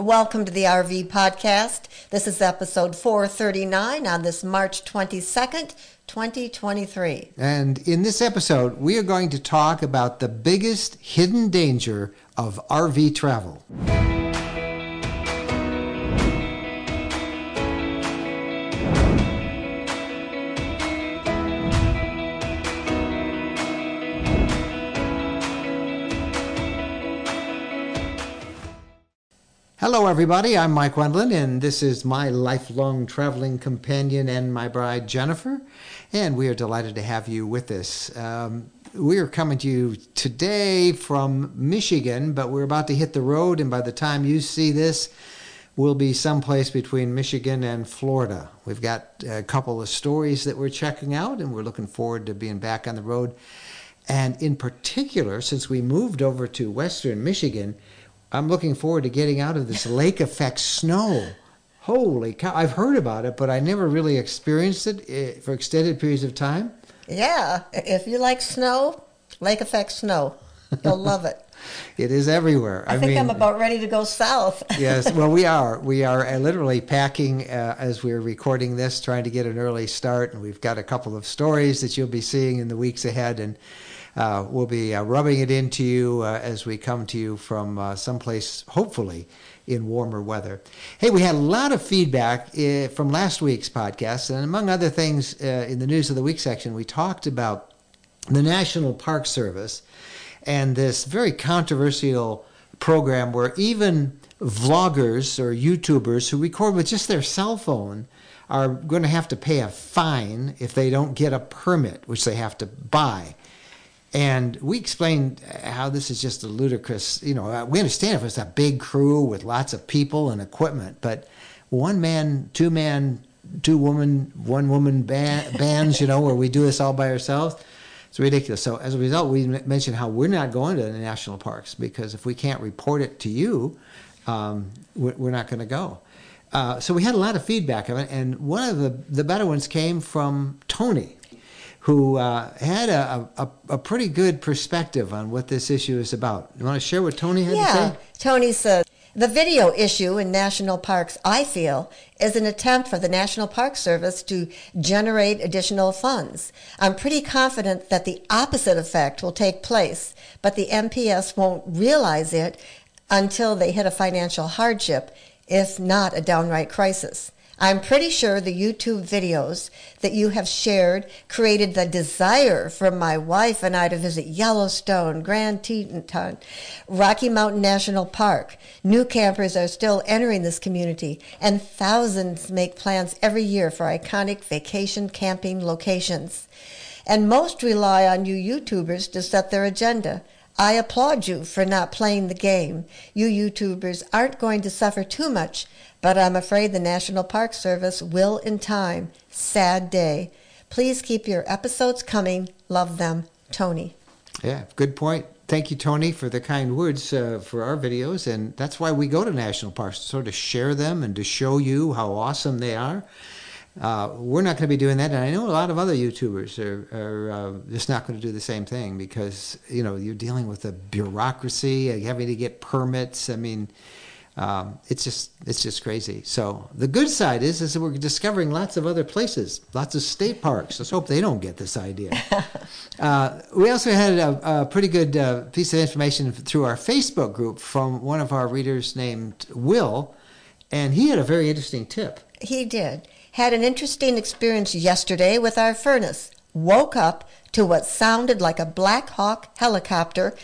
Welcome to the RV podcast. This is episode 439 on this March 22nd, 2023. And in this episode, we are going to talk about the biggest hidden danger of RV travel. Everybody. I'm Mike Wendland, and this is my lifelong traveling companion and my bride, Jennifer. And we are delighted to have you with us. Um, we are coming to you today from Michigan, but we're about to hit the road, and by the time you see this, we'll be someplace between Michigan and Florida. We've got a couple of stories that we're checking out, and we're looking forward to being back on the road. And in particular, since we moved over to Western Michigan, I'm looking forward to getting out of this lake effect snow. Holy cow! I've heard about it, but I never really experienced it eh, for extended periods of time. Yeah, if you like snow, lake effect snow, you'll love it. It is everywhere. I, think I'm about ready to go south. yes, well, we are. We are uh, literally packing uh, as we're recording this, trying to get an early start, and we've got a couple of stories that you'll be seeing in the weeks ahead, and uh, we'll be uh, rubbing it into you uh, as we come to you from uh, someplace, hopefully, in warmer weather. Hey, we had a lot of feedback uh, from last week's podcast, and among other things, uh, in the News of the Week section, we talked about the National Park Service and this very controversial program where even vloggers or YouTubers who record with just their cell phone are going to have to pay a fine if they don't get a permit, which they have to buy. And we explained how this is just a ludicrous, you know, we understand if it's a big crew with lots of people and equipment, but one man, two man, two woman, one woman band, bands, you know, where we do this all by ourselves, it's ridiculous. So as a result, we mentioned how we're not going to the national parks because if we can't report it to you, um, we're not going to go. Uh, so we had a lot of feedback of it, and one of the, the better ones came from Tony, who uh, had a, a, a, pretty good perspective on what this issue is about. You want to share what Tony had yeah. to say? Tony said, the video issue in national parks, I feel, is an attempt for the National Park Service to generate additional funds. I'm pretty confident that the opposite effect will take place, but the NPS won't realize it until they hit a financial hardship, if not a downright crisis. I'm pretty sure the YouTube videos that you have shared created the desire for my wife and I to visit Yellowstone, Grand Teton, Rocky Mountain National Park. New campers are still entering this community, and thousands make plans every year for iconic vacation camping locations. And most rely on you YouTubers to set their agenda. I applaud you for not playing the game. You YouTubers aren't going to suffer too much but I'm afraid the National Park Service will in time. Sad day. Please keep your episodes coming. Love them. Tony. Yeah, good point. Thank you, Tony, for the kind words uh, for our videos. And that's why we go to national parks to sort of share them and to show you how awesome they are. Uh, we're not going to be doing that, and I know a lot of other YouTubers are, are uh, just not going to do the same thing because you know you're dealing with a bureaucracy, having to get permits. I mean, um, it's just it's just crazy. So the good side is is that we're discovering lots of other places, lots of state parks. Let's hope they don't get this idea. uh, we also had a, a pretty good uh, piece of information through our Facebook group from one of our readers named Will, and he had a very interesting tip. He did. Had an interesting experience yesterday with our furnace. Woke up to what sounded like a Black Hawk helicopter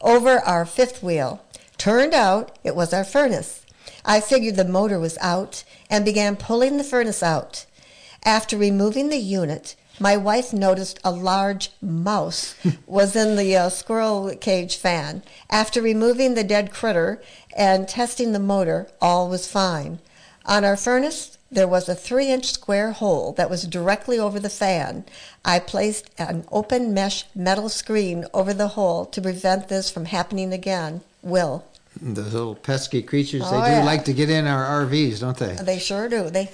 over our fifth wheel. Turned out it was our furnace. I figured the motor was out and began pulling the furnace out. After removing the unit, my wife noticed a large mouse was in the uh, squirrel cage fan. After removing the dead critter and testing the motor, all was fine. On our furnace, there was a three inch square hole that was directly over the fan. I placed an open mesh metal screen over the hole to prevent this from happening again. Will. Those little pesky creatures, Oh, they do yeah. like to get in our RVs, don't they? They sure do. They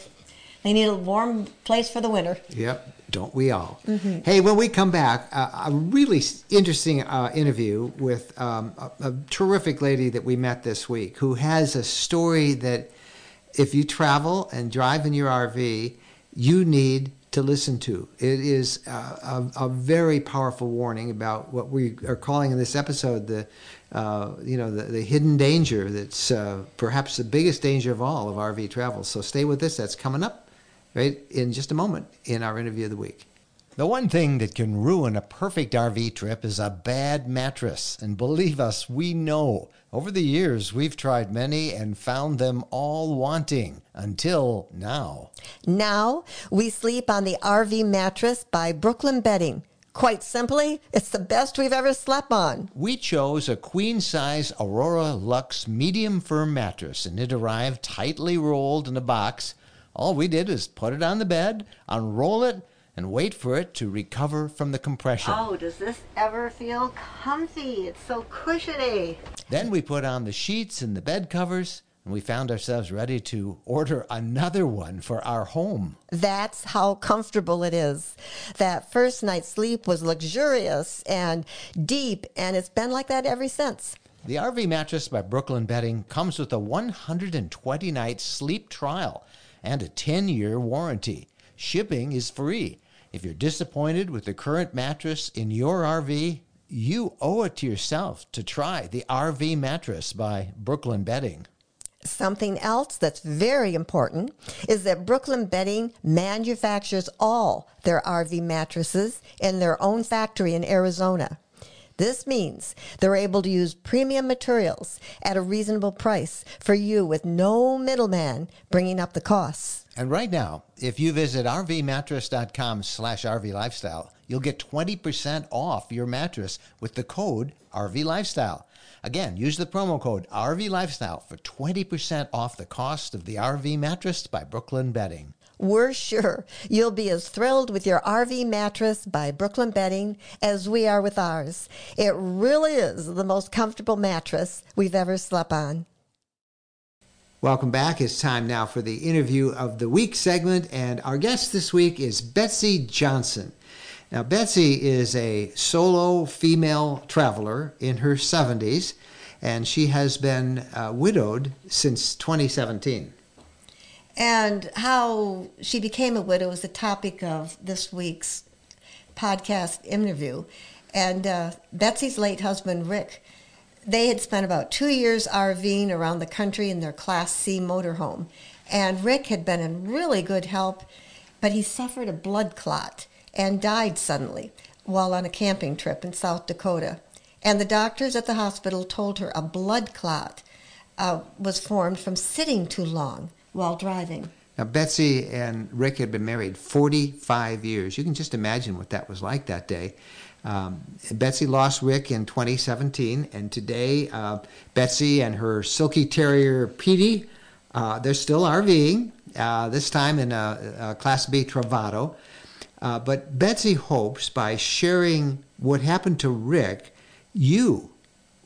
They need a warm place for the winter. Yep, don't we all? Mm-hmm. Hey, when we come back, uh, a really interesting uh, interview with um, a, a terrific lady that we met this week who has a story that if you travel and drive in your RV, you need to listen to. It is a, a, a, very powerful warning about what we are calling in this episode the, uh, you know, the, the, hidden danger that's uh, perhaps the biggest danger of all of RV travel. So stay with us. That's coming up right in just a moment in our interview of the week. The one thing that can ruin a perfect RV trip is a bad mattress. And believe us, we know. Over the years, we've tried many and found them all wanting until now. Now, we sleep on the RV mattress by Brooklyn Bedding. Quite simply, it's the best we've ever slept on. We chose a queen size Aurora Luxe medium firm mattress, and it arrived tightly rolled in a box. All we did was put it on the bed, unroll it, and wait for it to recover from the compression. Oh, does this ever feel comfy? It's so cushiony. Then we put on the sheets and the bed covers, and we found ourselves ready to order another one for our home. That's how comfortable it is. That first night's sleep was luxurious and deep, and it's been like that ever since. The RV mattress by Brooklyn Bedding comes with a 120 night sleep trial and a 10 year warranty. Shipping is free. If you're disappointed with the current mattress in your RV, you owe it to yourself to try the RV mattress by Brooklyn Bedding. Something else that's very important is that Brooklyn Bedding manufactures all their RV mattresses in their own factory in Arizona. This means they're able to use premium materials at a reasonable price for you with no middleman bringing up the costs. And right now, if you visit rvmattress.com slash rvlifestyle, you'll get 20% off your mattress with the code RVLifestyle. Again, use the promo code RVLifestyle for 20% off the cost of the RV mattress by Brooklyn Bedding. We're sure you'll be as thrilled with your RV mattress by Brooklyn Bedding as we are with ours. It really is the most comfortable mattress we've ever slept on. Welcome back. It's time now for the interview of the week segment, and our guest this week is Betsy Johnson. Now, Betsy is a solo female traveler in her 70s, and she has been uh, widowed since 2017. And how she became a widow is the topic of this week's podcast interview. And uh, Betsy's late husband, Rick, they had spent about two years RVing around the country in their Class C motorhome. And Rick had been in really good health, but he suffered a blood clot and died suddenly while on a camping trip in South Dakota. And the doctors at the hospital told her a blood clot uh, was formed from sitting too long while driving. Now, Betsy and Rick had been married 45 years. You can just imagine what that was like that day. Um, Betsy lost Rick in 2017, and today uh, Betsy and her silky terrier Petey, uh, they're still RVing, uh, this time in a, a Class B Travato. Uh, but Betsy hopes by sharing what happened to Rick, you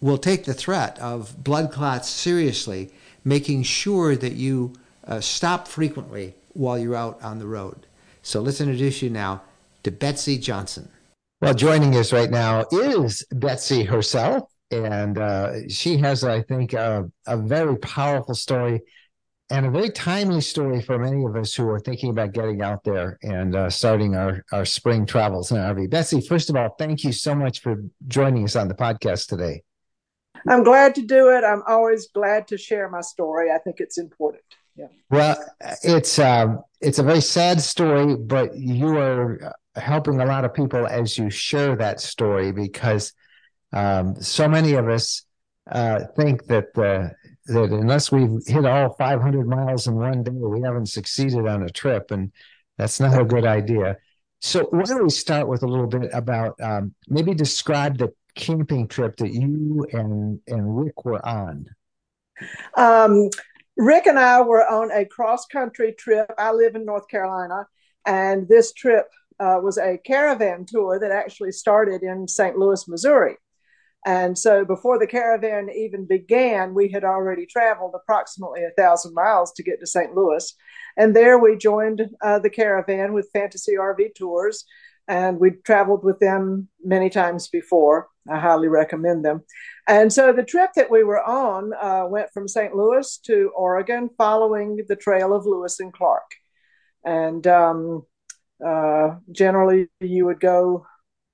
will take the threat of blood clots seriously, making sure that you uh, stop frequently while you're out on the road. So let's introduce you now to Betsy Johnson. Well, joining us right now is Betsy herself, and uh, she has, I think, a, a very powerful story and a very timely story for many of us who are thinking about getting out there and uh, starting our, our spring travels in RV. Betsy, first of all, thank you so much for joining us on the podcast today. I'm glad to do it. I'm always glad to share my story. I think it's important. Yeah. Well, it's um, it's a very sad story, but you are helping a lot of people as you share that story because um, so many of us uh, think that uh, that unless we've hit all 500 miles in one day, we haven't succeeded on a trip, and that's not a good idea. So, why don't we start with a little bit about um, maybe describe the camping trip that you and and Rick were on? Um, Rick and I were on a cross country trip. I live in North Carolina, and this trip uh, was a caravan tour that actually started in St. Louis, Missouri. And so before the caravan even began, we had already traveled approximately a thousand miles to get to St. Louis. And there we joined uh, the caravan with Fantasy RV Tours, and we traveled with them many times before. I highly recommend them. And so the trip that we were on uh, went from St. Louis to Oregon, following the trail of Lewis and Clark. And um, uh, generally, you would go,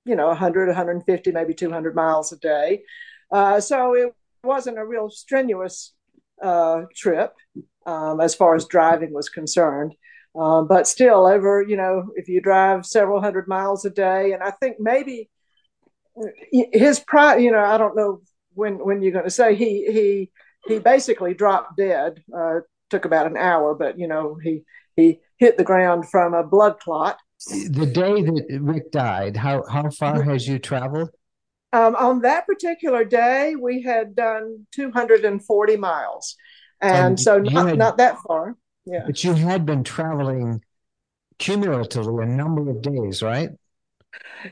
you know, 100, 150, maybe 200 miles a day. Uh, so it wasn't a real strenuous uh, trip um, as far as driving was concerned. Um, but still, over, you know, if you drive several hundred miles a day, and I think maybe his pride, you know, I don't know when when you're going to say he he he basically dropped dead. Uh, took about an hour, but you know he he hit the ground from a blood clot. The day that Rick died, how how far has you traveled? Um, on that particular day, we had done 240 miles, and, and so not, had, not that far. Yeah, but you had been traveling cumulatively a number of days, right?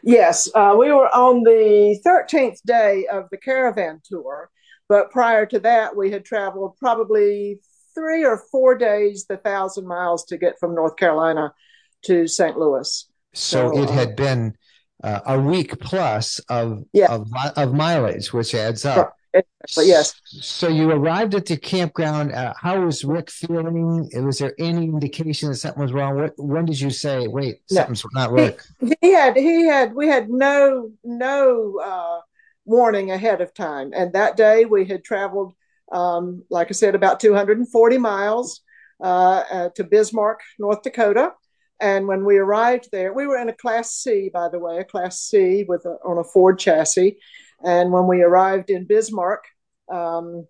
Yes, uh, we were on the 13th day of the caravan tour, but prior to that, we had traveled probably three or four days, the thousand miles to get from North Carolina to St. Louis. So, so it had been uh, a week plus of, yeah. of, of mileage, which adds up. But yes. So you arrived at the campground. Uh, how was Rick feeling? Was there any indication that something was wrong? What, when did you say, "Wait, something's no. not right"? He, he, had he had we had no no uh, warning ahead of time, and that day we had traveled, um, like I said, about 240 miles uh, uh, to Bismarck, North Dakota. And when we arrived there, we were in a Class C, by the way, a Class C with a, on a Ford chassis. And when we arrived in Bismarck, um,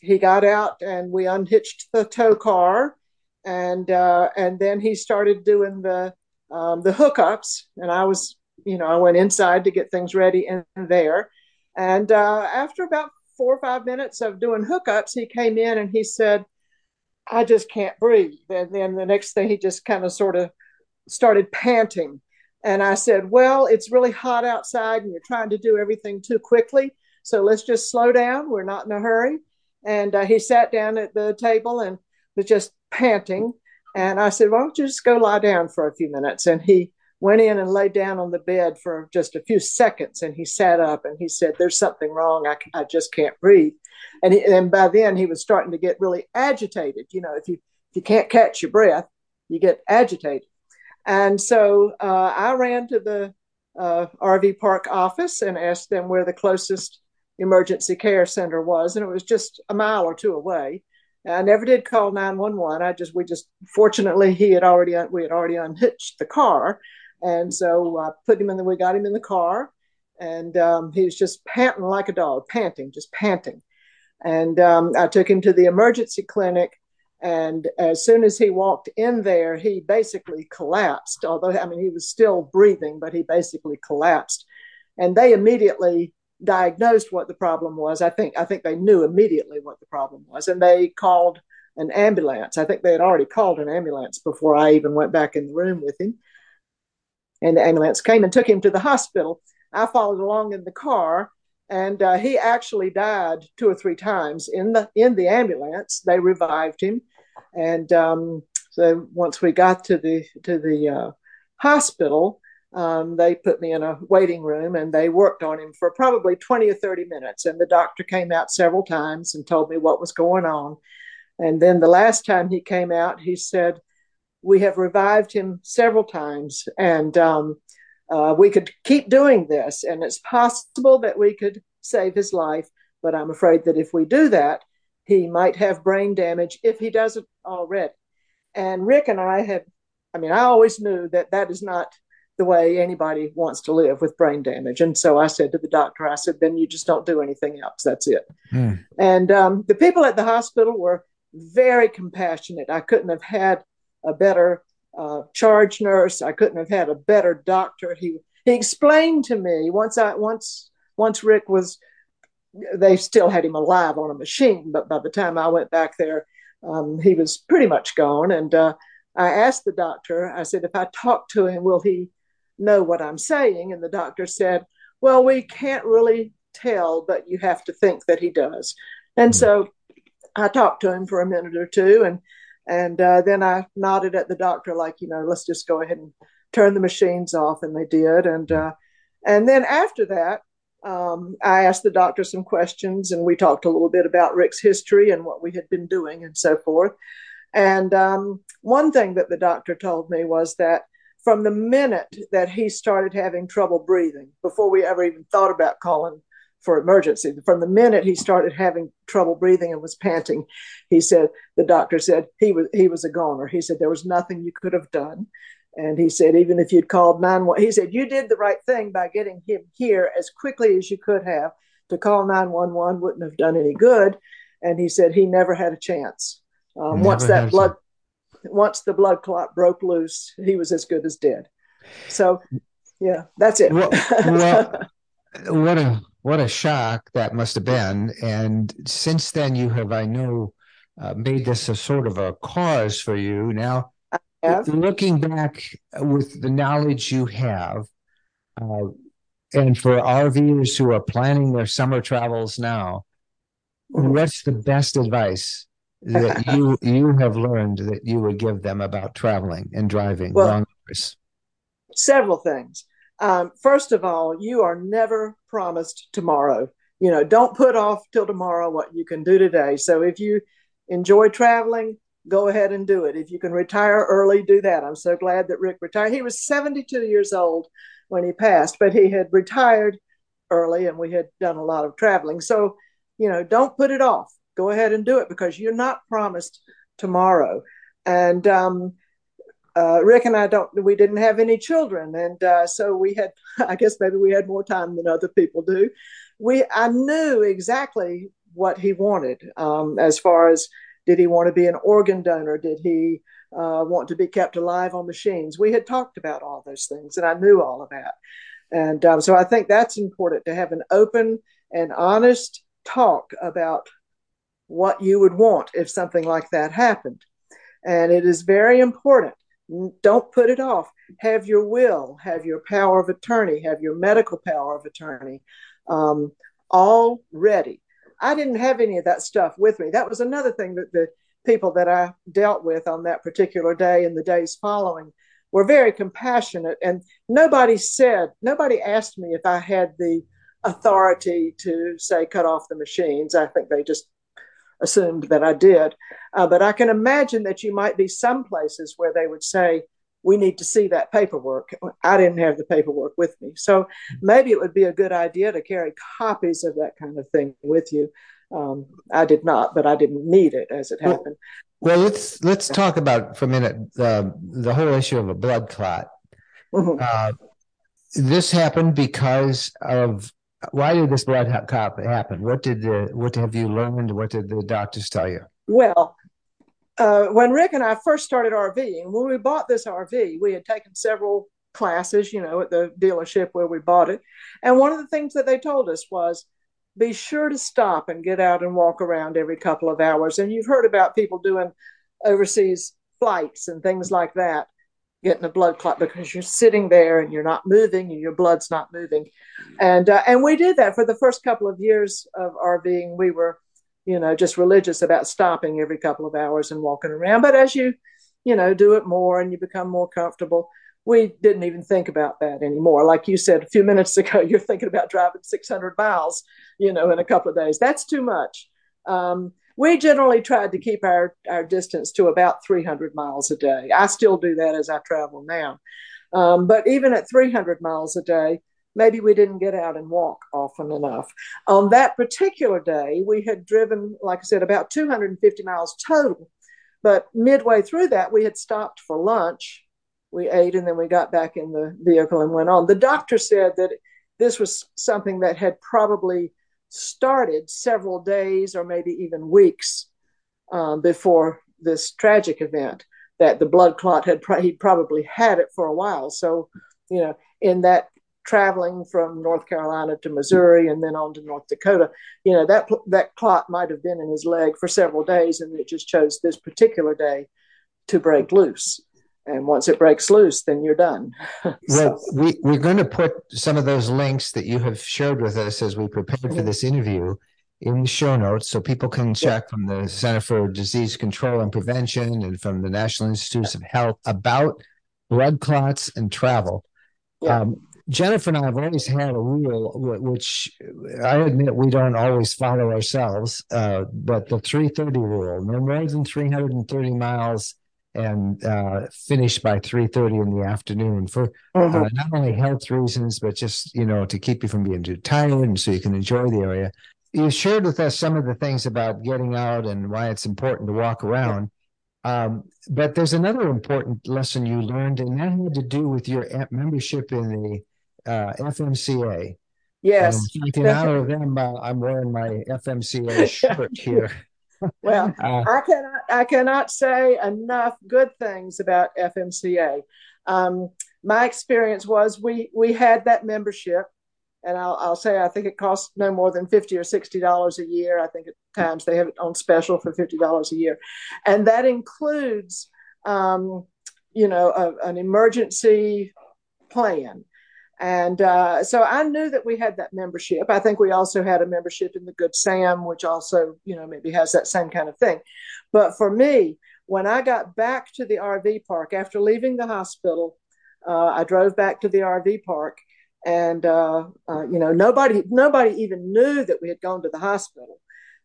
he got out and we unhitched the tow car, and uh, and then he started doing the um, the hookups, and I was, you know, I went inside to get things ready in there, and uh, after about four or five minutes of doing hookups, he came in and he said, "I just can't breathe." And then the next thing, he just kind of sort of started panting and I said, Well, it's really hot outside and you're trying to do everything too quickly. So let's just slow down. We're not in a hurry. And uh, he sat down at the table and was just panting. And I said, Why don't you just go lie down for a few minutes? And he went in and laid down on the bed for just a few seconds. And he sat up and he said, There's something wrong. I, I just can't breathe. And, he, and by then he was starting to get really agitated. You know, if you, if you can't catch your breath, you get agitated. And so uh, I ran to the uh, RV park office and asked them where the closest emergency care center was, and it was just a mile or two away. I never did call 911. I just, we just, fortunately, he had already, we had already unhitched the car. And so I put him in the, we got him in the car and um, he was just panting like a dog, panting, just panting. And um, I took him to the emergency clinic and as soon as he walked in there, he basically collapsed. Although, I mean, he was still breathing, but he basically collapsed. And they immediately diagnosed what the problem was. I think I think they knew immediately what the problem was, and they called an ambulance. I think they had already called an ambulance before I even went back in the room with him. And the ambulance came and took him to the hospital. I followed along in the car, and uh, he actually died two or three times in the in the ambulance. They revived him, and um, so once we got to the to the uh, hospital, um, they put me in a waiting room and they worked on him for probably twenty or thirty minutes. And the doctor came out several times and told me what was going on. And then the last time he came out, he said, "We have revived him several times, and." Um, uh, we could keep doing this, and it's possible that we could save his life. But I'm afraid that if we do that, he might have brain damage if he doesn't already. And Rick and I had, I mean, I always knew that that is not the way anybody wants to live with brain damage. And so I said to the doctor, I said, then you just don't do anything else. That's it. Mm. And um, the people at the hospital were very compassionate. I couldn't have had a better uh, charge nurse. I couldn't have had a better doctor. He he explained to me once I once once Rick was they still had him alive on a machine, but by the time I went back there, um, he was pretty much gone. And uh, I asked the doctor, I said, if I talk to him, will he know what I'm saying? And the doctor said, well, we can't really tell, but you have to think that he does. And so I talked to him for a minute or two, and and uh, then I nodded at the doctor, like, you know, let's just go ahead and turn the machines off, and they did. And uh, and then after that, I asked the doctor some questions, and we talked a little bit about Rick's history and what we had been doing, and so forth. And um, one thing that the doctor told me was that from the minute that he started having trouble breathing, before we ever even thought about calling for emergency. From the minute he started having trouble breathing and was panting, he said the doctor said he was he was a goner. He said there was nothing you could have done. And he said, even if you'd called 911, he said, you did the right thing by getting him here as quickly as you could have. To call 911 wouldn't have done any good. And he said he never had a chance. Um, once that blood, once the blood clot broke loose, he was as good as dead. So, yeah, that's it. well, well, what a what a shock that must have been. And since then, you have, I know, uh, made this a sort of a cause for you. Now, looking back with the knowledge you have, uh, and for RVers who are planning their summer travels now, mm-hmm. what's the best advice that you you have learned that you would give them about traveling and driving well, long hours? Several things. Um, first of all, you are never promised tomorrow. You know, don't put off till tomorrow what you can do today. So if you enjoy traveling, go ahead and do it. If you can retire early, do that. I'm so glad that Rick retired. He was 72 years old when he passed, but he had retired early and we had done a lot of traveling. So, you know, don't put it off. Go ahead and do it because you're not promised tomorrow. And um, uh, Rick and I don't, we didn't have any children. And uh, so we had, I guess maybe we had more time than other people do. We, I knew exactly what he wanted um, as far as did he want to be an organ donor? Did he uh, want to be kept alive on machines? We had talked about all those things and I knew all of that. And um, so I think that's important to have an open and honest talk about what you would want if something like that happened. And it is very important don't put it off. Have your will, have your power of attorney, have your medical power of attorney um, all ready. I didn't have any of that stuff with me. That was another thing that the people that I dealt with on that particular day and the days following were very compassionate. And nobody said, nobody asked me if I had the authority to say cut off the machines. I think they just assumed that I did. Uh, but I can imagine that you might be some places where they would say, we need to see that paperwork. I didn't have the paperwork with me. So maybe it would be a good idea to carry copies of that kind of thing with you. Um, I did not, but I didn't need it as it happened. Well, let's let's talk about for a minute uh, the whole issue of a blood clot. Mm-hmm. Uh, this happened because of why did this blood clot happen? What did the what have you learned? What did the doctors tell you? Well, uh, when Rick and I first started RVing, when we bought this RV, we had taken several classes, you know, at the dealership where we bought it. And one of the things that they told us was be sure to stop and get out and walk around every couple of hours. And you've heard about people doing overseas flights and things like that getting a blood clot because you're sitting there and you're not moving and your blood's not moving and uh, and we did that for the first couple of years of RVing we were you know just religious about stopping every couple of hours and walking around but as you you know do it more and you become more comfortable we didn't even think about that anymore like you said a few minutes ago you're thinking about driving 600 miles you know in a couple of days that's too much um, we generally tried to keep our, our distance to about 300 miles a day. I still do that as I travel now. Um, but even at 300 miles a day, maybe we didn't get out and walk often enough. On that particular day, we had driven, like I said, about 250 miles total. But midway through that, we had stopped for lunch. We ate and then we got back in the vehicle and went on. The doctor said that this was something that had probably started several days or maybe even weeks um, before this tragic event that the blood clot had he probably had it for a while so you know in that traveling from north carolina to missouri and then on to north dakota you know that that clot might have been in his leg for several days and it just chose this particular day to break loose and once it breaks loose, then you're done. so. Well, we, we're going to put some of those links that you have shared with us as we prepared for this interview in the show notes so people can check from the Center for Disease Control and Prevention and from the National Institutes of Health about blood clots and travel. Yeah. Um, Jennifer and I have always had a rule, which I admit we don't always follow ourselves, uh, but the 330 rule no more than 330 miles and uh, finish by 3.30 in the afternoon for uh, mm-hmm. uh, not only health reasons but just you know to keep you from being too tired and so you can enjoy the area you shared with us some of the things about getting out and why it's important to walk around um, but there's another important lesson you learned and that had to do with your membership in the uh, fmca yes and in honor of them uh, i'm wearing my fmca shirt here well, uh, I cannot I cannot say enough good things about FMCA. Um, my experience was we we had that membership, and I'll, I'll say I think it costs no more than fifty or sixty dollars a year. I think at times they have it on special for fifty dollars a year, and that includes, um, you know, a, an emergency plan. And uh, so I knew that we had that membership. I think we also had a membership in the Good Sam, which also, you know, maybe has that same kind of thing. But for me, when I got back to the RV park after leaving the hospital, uh, I drove back to the RV park, and uh, uh, you know, nobody nobody even knew that we had gone to the hospital.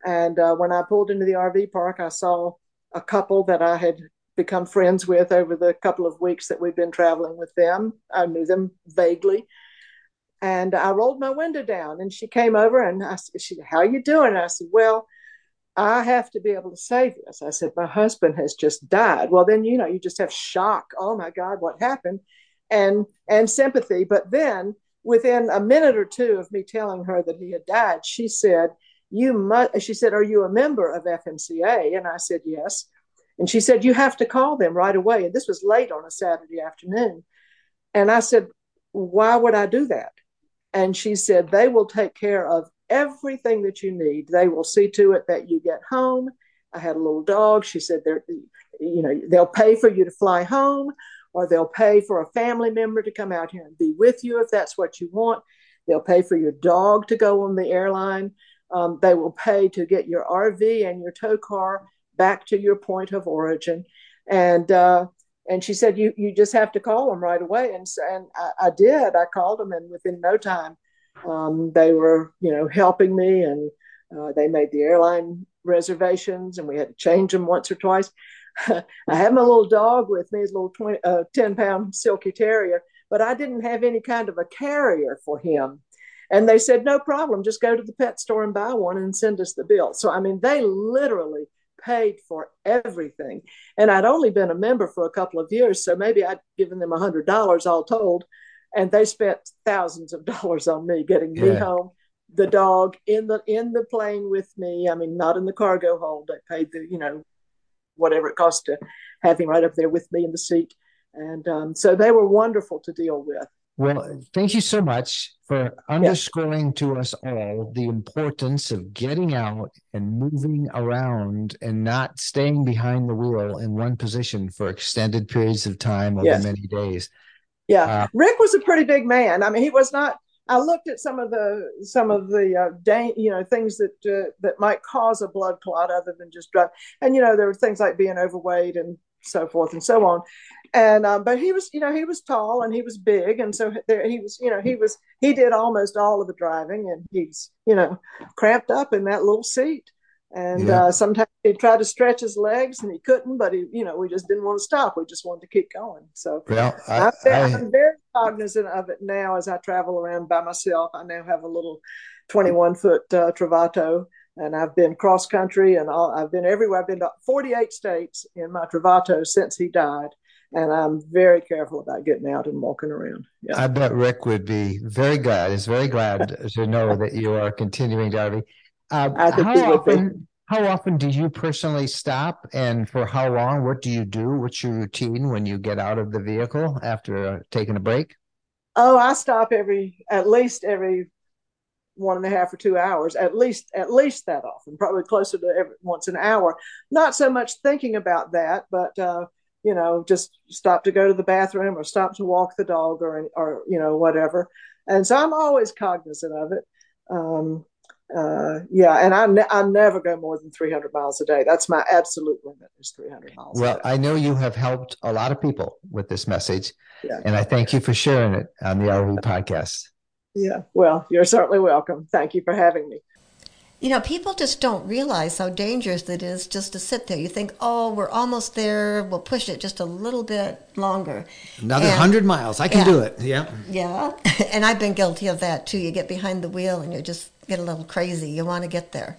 And uh, when I pulled into the RV park, I saw a couple that I had become friends with over the couple of weeks that we've been traveling with them. I knew them vaguely. And I rolled my window down and she came over and I said, she, how you doing? And I said, well, I have to be able to say this. I said, my husband has just died. Well, then, you know, you just have shock. Oh my God, what happened? And, and sympathy. But then within a minute or two of me telling her that he had died, she said, you must, she said, are you a member of FMCA? And I said, yes. And she said, You have to call them right away. And this was late on a Saturday afternoon. And I said, Why would I do that? And she said, They will take care of everything that you need. They will see to it that you get home. I had a little dog. She said, They're, you know, they'll pay for you to fly home, or they'll pay for a family member to come out here and be with you if that's what you want. They'll pay for your dog to go on the airline. Um, they will pay to get your RV and your tow car back to your point of origin. And uh, and she said, you you just have to call them right away. And and I, I did. I called them, and within no time, um, they were you know helping me, and uh, they made the airline reservations, and we had to change them once or twice. I had my little dog with me, his little 20, uh, 10 pound silky terrier, but I didn't have any kind of a carrier for him. And they said, no problem, just go to the pet store and buy one and send us the bill. So, I mean, they literally paid for everything. And I'd only been a member for a couple of years, so maybe I'd given them a hundred dollars all told, and they spent thousands of dollars on me getting yeah. me home, the dog in the in the plane with me. I mean, not in the cargo hold. They paid the you know whatever it cost to have him right up there with me in the seat, and um, so they were wonderful to deal with. Well, thank you so much for underscoring to us all the importance of getting out and moving around and not staying behind the wheel in one position for extended periods of time over yes. many days. Yeah, uh, Rick was a pretty big man. I mean, he was not. I looked at some of the some of the uh, da- you know things that uh, that might cause a blood clot other than just drug, and you know there were things like being overweight and so forth and so on. And um, but he was you know he was tall and he was big. And so there he was you know he was he did almost all of the driving and he's you know cramped up in that little seat. And yeah. uh, sometimes he tried to stretch his legs and he couldn't but he you know we just didn't want to stop. We just wanted to keep going. So well I, I'm, very, I, I'm very cognizant of it now as i travel around by myself. I now have a little 21 foot uh, travato and I've been cross country and all, I've been everywhere. I've been to 48 states in my Travato since he died and I'm very careful about getting out and walking around. Yeah. I bet Rick would be very glad. Is very glad to know that you are continuing, Darby. Uh, how often? How often do you personally stop, and for how long? What do you do? What's your routine when you get out of the vehicle after taking a break? Oh, I stop every at least every one and a half or two hours, at least at least that often, probably closer to every once an hour. Not so much thinking about that, but uh, you know, just stop to go to the bathroom or stop to walk the dog or, or you know, whatever. And so I'm always cognizant of it. Um, uh, yeah, and I, ne- I never go more than 300 miles a day. That's my absolute limit is 300 miles. Well, I know you have helped a lot of people with this message, yeah. and I thank you for sharing it on the RV podcast. Yeah, well, you're certainly welcome. Thank you for having me. You know, people just don't realize how dangerous it is just to sit there. You think, oh, we're almost there. We'll push it just a little bit longer. Another and, hundred miles. I can yeah, do it. Yeah. Yeah. And I've been guilty of that too. You get behind the wheel and you just get a little crazy. You want to get there.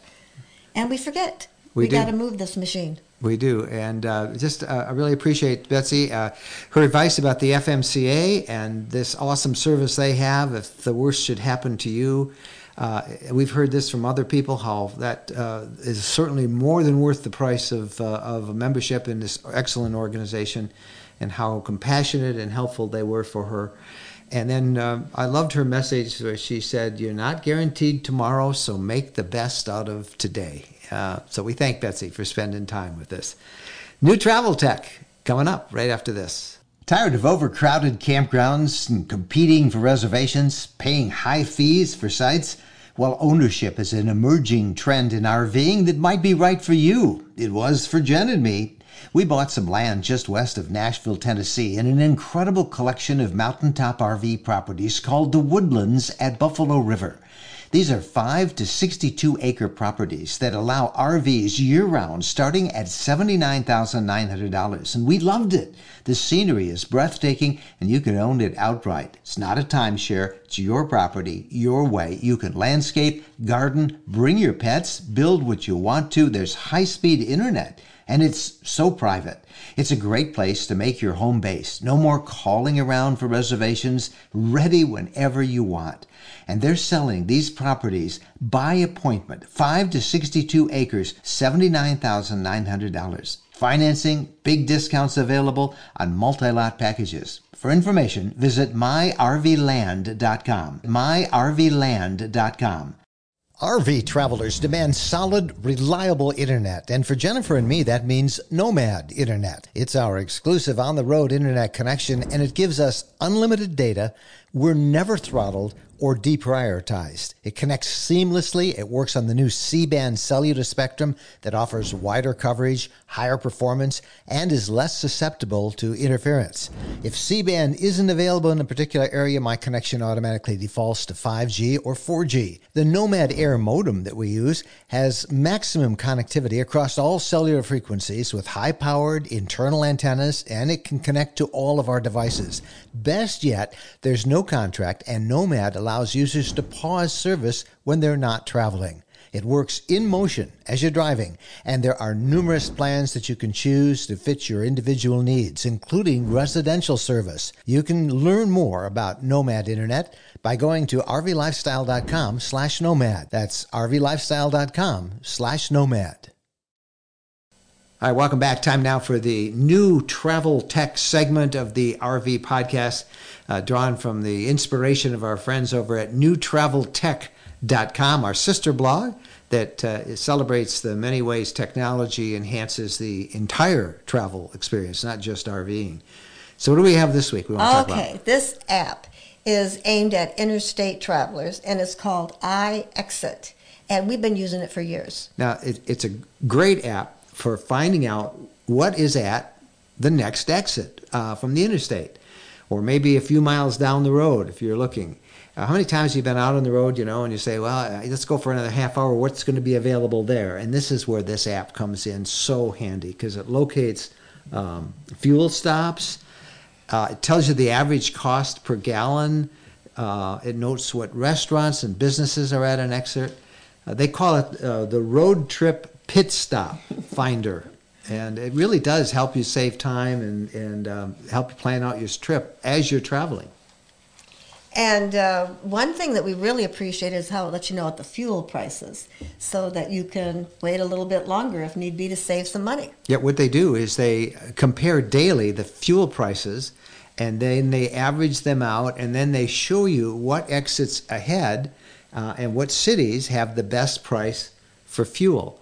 And we forget. We, we got to move this machine. We do, and uh, just uh, I really appreciate Betsy uh, her advice about the FMCA and this awesome service they have. If the worst should happen to you, uh, we've heard this from other people how that uh, is certainly more than worth the price of, uh, of a membership in this excellent organization and how compassionate and helpful they were for her. And then I loved her message where she said, You're not guaranteed tomorrow, so make the best out of today. Uh, so we thank Betsy for spending time with us. New travel tech coming up right after this. Tired of overcrowded campgrounds and competing for reservations, paying high fees for sites? Well, ownership is an emerging trend in RVing that might be right for you. It was for Jen and me. We bought some land just west of Nashville, Tennessee, in an incredible collection of mountaintop RV properties called the Woodlands at Buffalo River. These are 5 to 62 acre properties that allow RVs year round starting at $79,900. And we loved it. The scenery is breathtaking and you can own it outright. It's not a timeshare, it's your property, your way. You can landscape, garden, bring your pets, build what you want to. There's high speed internet and it's so private. It's a great place to make your home base. No more calling around for reservations, ready whenever you want. And they're selling these properties by appointment, 5 to 62 acres, $79,900. Financing, big discounts available on multi-lot packages. For information, visit myrvland.com. myrvland.com. RV travelers demand solid, reliable internet. And for Jennifer and me, that means Nomad Internet. It's our exclusive on the road internet connection, and it gives us unlimited data. We're never throttled or deprioritized. It connects seamlessly. It works on the new C-band cellular spectrum that offers wider coverage, higher performance, and is less susceptible to interference. If C-band isn't available in a particular area, my connection automatically defaults to 5G or 4G. The Nomad Air modem that we use has maximum connectivity across all cellular frequencies with high-powered internal antennas, and it can connect to all of our devices. Best yet, there's no contract, and Nomad allows users to pause service when they're not traveling. It works in motion as you're driving, and there are numerous plans that you can choose to fit your individual needs, including residential service. You can learn more about Nomad Internet by going to rvlifestyle.com slash nomad. That's rvlifestyle.com slash nomad. All right, welcome back. Time now for the new travel tech segment of the RV podcast uh, drawn from the inspiration of our friends over at newtraveltech.com, our sister blog that uh, celebrates the many ways technology enhances the entire travel experience, not just RVing. So, what do we have this week? We want to talk about okay, this app is aimed at interstate travelers and it's called iExit. And we've been using it for years. Now, it, it's a great app for finding out what is at the next exit uh, from the interstate or maybe a few miles down the road if you're looking. Uh, how many times have you been out on the road, you know, and you say, well, uh, let's go for another half hour. What's going to be available there? And this is where this app comes in so handy because it locates um, fuel stops. Uh, it tells you the average cost per gallon. Uh, it notes what restaurants and businesses are at an exit. Uh, they call it uh, the road trip pit stop finder and it really does help you save time and and um, help you plan out your trip as you're traveling. And uh, one thing that we really appreciate is how it lets you know what the fuel prices, so that you can wait a little bit longer if need be to save some money. Yeah, what they do is they compare daily the fuel prices, and then they average them out, and then they show you what exits ahead, uh, and what cities have the best price for fuel.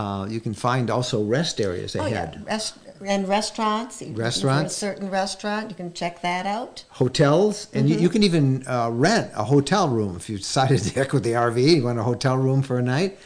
Uh, you can find also rest areas Oh, yeah. ahead. Rest- and restaurants. Restaurants? A certain restaurant, you can check that out. hotels, and you, you Mm-hmm. can even uh, rent a hotel room if you decided to heck with the RV. You want a hotel room for a night.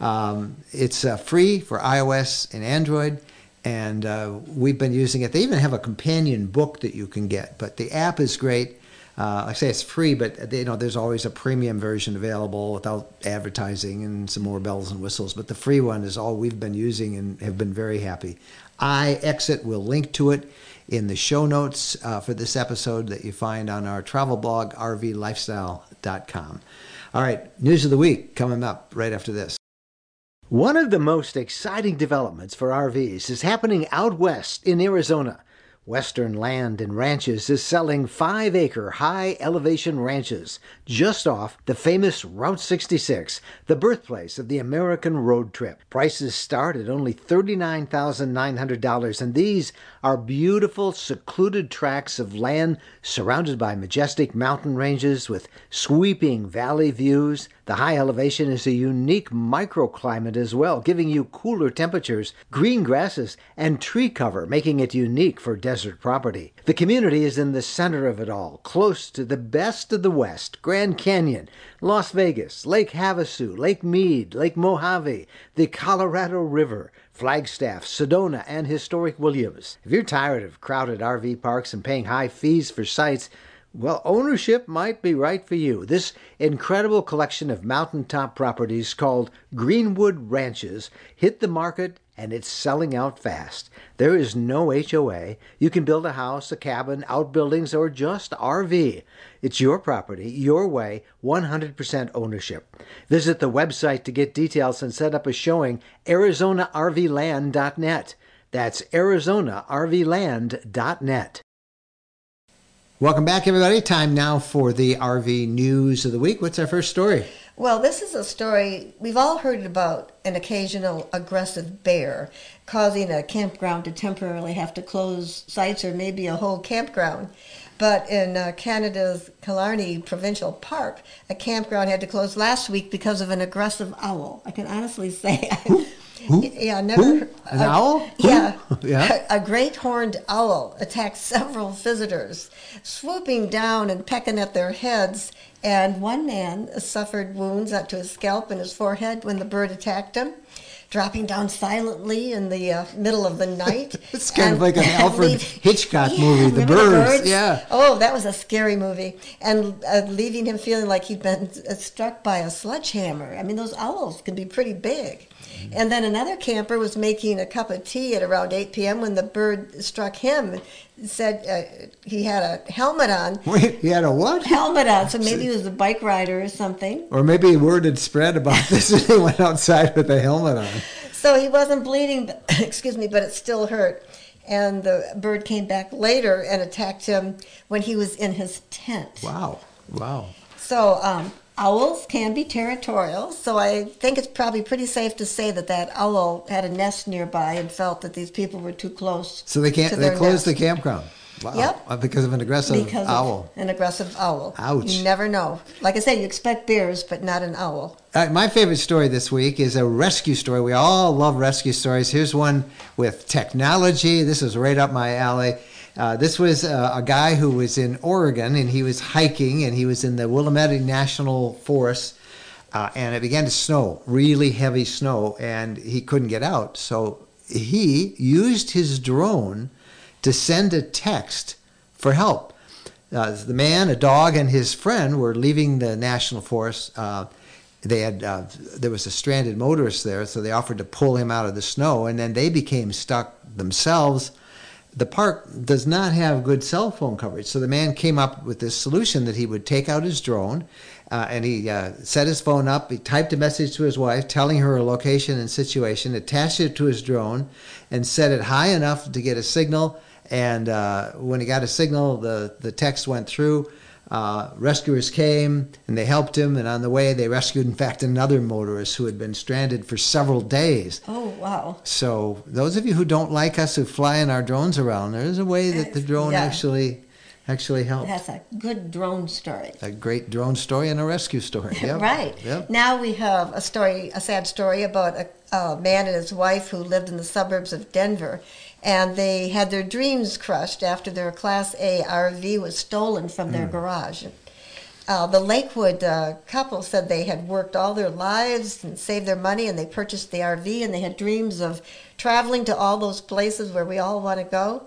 Um, it's uh, free for iOS and Android, and uh, we've been using it. They even have a companion book that you can get, but the app is great. Uh, I say it's free, but you know there's always a premium version available without advertising and some more bells and whistles. But the free one is all we've been using and have been very happy. iExit will link to it in the show notes uh, for this episode that you find on our travel blog, rvlifestyle.com. All right, news of the week coming up right after this. One of the most exciting developments for RVs is happening out west in Arizona. Western Land and Ranches is selling five acre high elevation ranches just off the famous Route 66, the birthplace of the American road trip. Prices start at only $39,900, and these are beautiful, secluded tracts of land surrounded by majestic mountain ranges with sweeping valley views. The high elevation is a unique microclimate as well, giving you cooler temperatures, green grasses, and tree cover, making it unique for desert property. The community is in the center of it all, close to the best of the West Grand Canyon, Las Vegas, Lake Havasu, Lake Mead, Lake Mojave, the Colorado River, Flagstaff, Sedona, and historic Williams. If you're tired of crowded RV parks and paying high fees for sites, well, ownership might be right for you. This incredible collection of mountaintop properties called Greenwood Ranches hit the market and it's selling out fast. There is no HOA. You can build a house, a cabin, outbuildings, or just RV. It's your property, your way, 100% ownership. Visit the website to get details and set up a showing, ArizonaRVland.net. That's ArizonaRVland.net. Welcome back, everybody. Time now for the RV news of the week. What's our first story? Well, this is a story we've all heard about an occasional aggressive bear causing a campground to temporarily have to close sites or maybe a whole campground. But in uh, Canada's Killarney Provincial Park, a campground had to close last week because of an aggressive owl. I can honestly say. Yeah, never. Who? An a- owl? Yeah. Yeah. A, great horned owl attacked several visitors, swooping down and pecking at their heads. And one man suffered wounds up to his scalp and his forehead when the bird attacked him, dropping down silently in the uh, middle of the night. It's kind of like an Alfred Hitchcock Yeah, movie, The remember Birds. Yeah. Oh, that was a scary movie. And uh, leaving him feeling like he'd been uh, struck by a sledgehammer. I mean, those owls can be pretty big. And then another camper was making a cup of tea at around 8 p.m. when the bird struck him. And said uh, he had a helmet on. Wait, he had a what? Helmet on, so maybe he was a bike rider or something. Or maybe word had spread about this and he went outside with a helmet on. So he wasn't bleeding, but, excuse me, but it still hurt. And the bird came back later and attacked him when he was in his tent. Wow. Wow. So um, owls can be territorial. So I think it's probably pretty safe to say that that owl had a nest nearby and felt that these people were too close. So they can't they closed the campground. Wow. Yep. Uh, Because of an aggressive because owl. an aggressive owl. Ouch. You never know. Like I said, you expect bears, but not an owl. Uh, my favorite story this week is a rescue story. We all love rescue stories. Here's one with technology. This is right up my alley. Uh, this was uh, a guy who was in Oregon and he was hiking and he was in the Willamette National Forest uh, and it began to snow, really heavy snow, and he couldn't get out. So he used his drone to send a text for help. Uh, the man, a dog, and his friend were leaving the national forest. Uh, they had there was a stranded motorist there, so they offered to pull him out of the snow, and then they became stuck themselves. The park does not have good cell phone coverage, so the man came up with this solution that he would take out his drone, uh, and he uh, set his phone up. He typed a message to his wife, telling her location and situation, attached it to his drone, and set it high enough to get a signal. And uh, when he got a signal, the the text went through. Uh, rescuers came and they helped him, and on the way they rescued, in fact, another motorist who had been stranded for several days. Oh, wow. So those of you who don't like us who fly in our drones around, there is a way that the drone Yeah. actually actually helped. That's a good drone story. A great drone story and a rescue story. Yep. Right. Yep. Now we have a story, a sad story about a, a man and his wife who lived in the suburbs of Denver, and they had their dreams crushed after their Class A RV was stolen from their garage. Uh, the Lakewood uh, couple said they had worked all their lives and saved their money, and they purchased the RV, and they had dreams of traveling to all those places where we all want to go.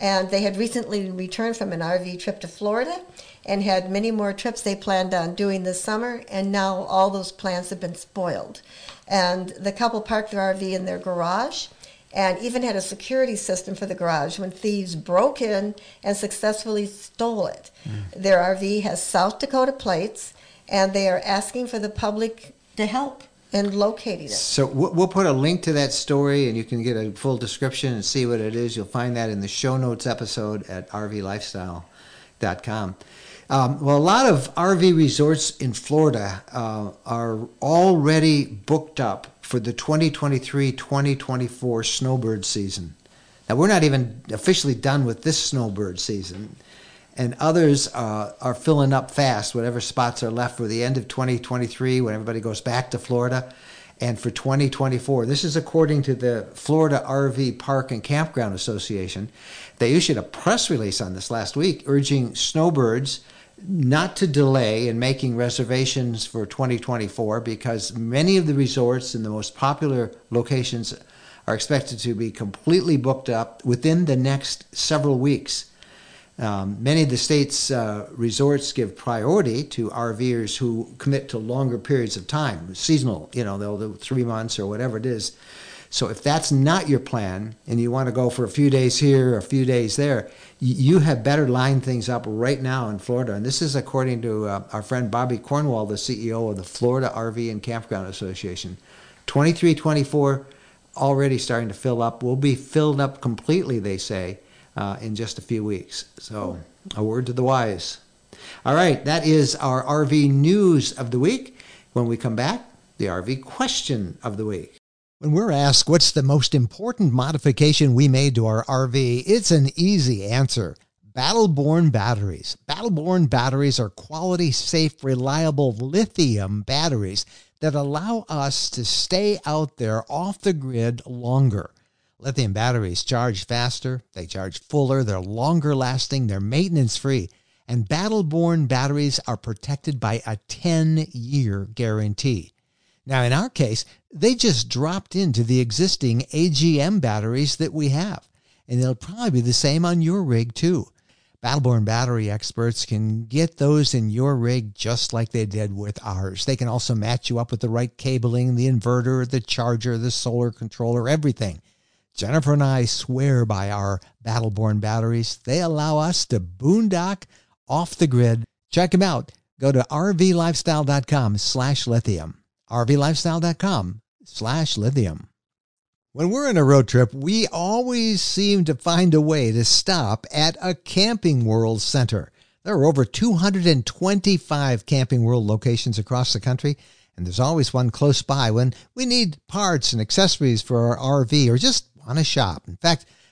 And they had recently returned from an RV trip to Florida and had many more trips they planned on doing this summer, and now all those plans have been spoiled. And the couple parked their RV in their garage and even had a security system for the garage when thieves broke in and successfully stole it. Mm. Their RV has South Dakota plates, and they are asking for the public to help in locating it. So we'll we'll put a link to that story, and you can get a full description and see what it is. You'll find that in the show notes episode at rvlifestyle.com. Um, well, a lot of RV resorts in Florida uh, are already booked up for the 2023-2024 snowbird season. Now, we're not even officially done with this snowbird season, and others uh, are filling up fast, whatever spots are left for the end of 2023 when everybody goes back to Florida, and for 2024. This is according to the Florida RV Park and Campground Association. They issued a press release on this last week urging snowbirds not to delay in making reservations for 2024 because many of the resorts in the most popular locations are expected to be completely booked up within the next several weeks. Um, many of the state's uh, resorts give priority to RVers who commit to longer periods of time, seasonal, you know, they'll do three months or whatever it is. So if that's not your plan and you want to go for a few days here, a few days there, you have better line things up right now in Florida. And this is according to uh, our friend Bobby Cornwell, the CEO of the Florida RV and Campground Association. 23, 24 already starting to fill up. Will be filled up completely, they say, uh, in just a few weeks. So a word to the wise. All right, that is our RV news of the week. When we come back, the RV question of the week. When we're asked what's the most important modification we made to our RV, it's an easy answer. Battleborn batteries. Battleborn batteries are quality, safe, reliable lithium batteries that allow us to stay out there off the grid longer. Lithium batteries charge faster, they charge fuller, they're longer lasting, they're maintenance free, and Battleborn batteries are protected by a 10 year guarantee. Now, in our case, they just dropped into the existing AGM batteries that we have, and they'll probably be the same on your rig too. Battleborn battery experts can get those in your rig just like they did with ours. They can also match you up with the right cabling, the inverter, the charger, the solar controller, everything. Jennifer and I swear by our Battleborn batteries. They allow us to boondock off the grid. Check them out. Go to rvlifestyle.com slash lithium rvlifestyle.com slash lithium. When we're on a road trip, we always seem to find a way to stop at a Camping World center. There are over 225 Camping World locations across the country, and there's always one close by when we need parts and accessories for our RV or just want to shop. In fact,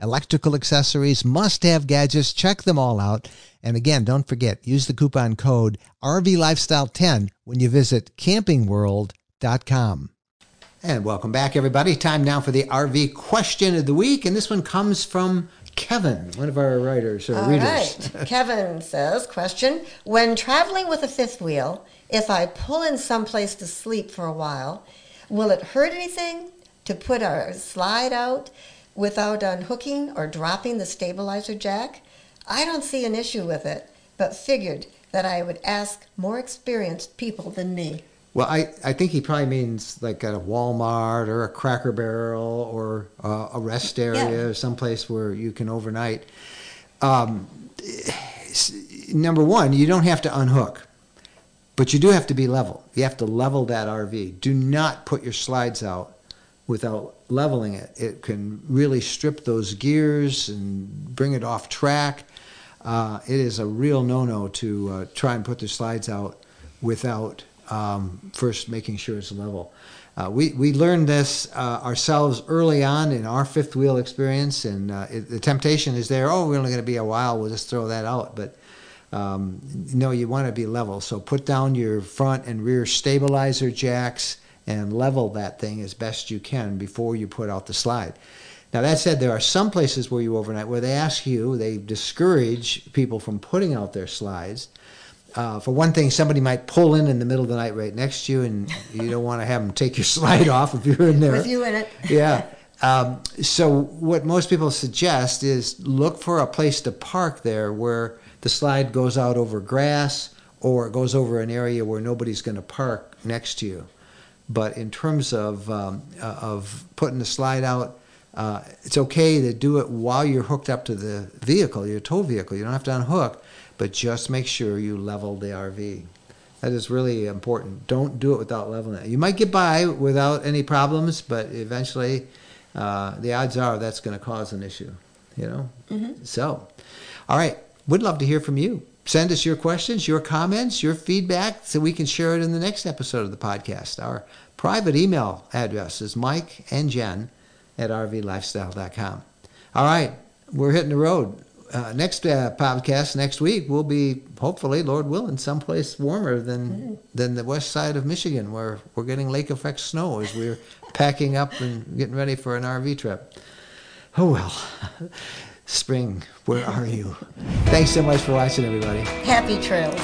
electrical accessories, must have gadgets. Check them all out. And again, don't forget, use the coupon code RVLifestyle10 when you visit campingworld.com. And welcome back, everybody. Time now for the RV question of the week. And this one comes from Kevin, one of our writers or All readers. right. Kevin says, question, when traveling with a fifth wheel, if I pull in someplace to sleep for a while, will it hurt anything to put our slide out without unhooking or dropping the stabilizer jack? I don't see an issue with it, but figured that I would ask more experienced people than me. Well, I, I think he probably means like at a Walmart or a Cracker Barrel or uh, a rest area Yeah. or someplace where you can overnight. Um, number one, you don't have to unhook, but you do have to be level. You have to level that RV. Do not put your slides out without leveling it. It can really strip those gears and bring it off track. Uh, it is a real no-no to uh, try and put the slides out without um, first making sure it's level. Uh, we, we learned this uh, ourselves early on in our fifth wheel experience, and uh, it, the temptation is there. Oh, we're only going to be a while. We'll just throw that out. But um, no, you want to be level. So put down your front and rear stabilizer jacks and level that thing as best you can before you put out the slide. Now that said, there are some places where you overnight where they ask you, they discourage people from putting out their slides uh, for one thing, somebody might pull in in the middle of the night right next to you, and you don't want to have them take your slide off if you're in there. With you in it. yeah. Um, so what most people suggest is look for a place to park there where the slide goes out over grass or it goes over an area where nobody's going to park next to you. But in terms of um, uh, of putting the slide out, uh, it's okay to do it while you're hooked up to the vehicle, your tow vehicle. You don't have to unhook but just make sure you level the RV. That is really important. Don't do it without leveling it. You might get by without any problems, but eventually, uh, the odds are that's going to cause an issue. You know. Mm-hmm. So, all right. We'd love to hear from you. Send us your questions, your comments, your feedback, so we can share it in the next episode of the podcast. Our private email address is Mike and Jen at rvlifestyle.com. All right, we're hitting the road uh, next uh, podcast next week will be hopefully, Lord willing, someplace warmer than than the west side of Michigan, where we're getting lake effect snow as we're packing up and getting ready for an RV trip. Oh well, spring, where are you? Thanks so much for watching, everybody. Happy trails.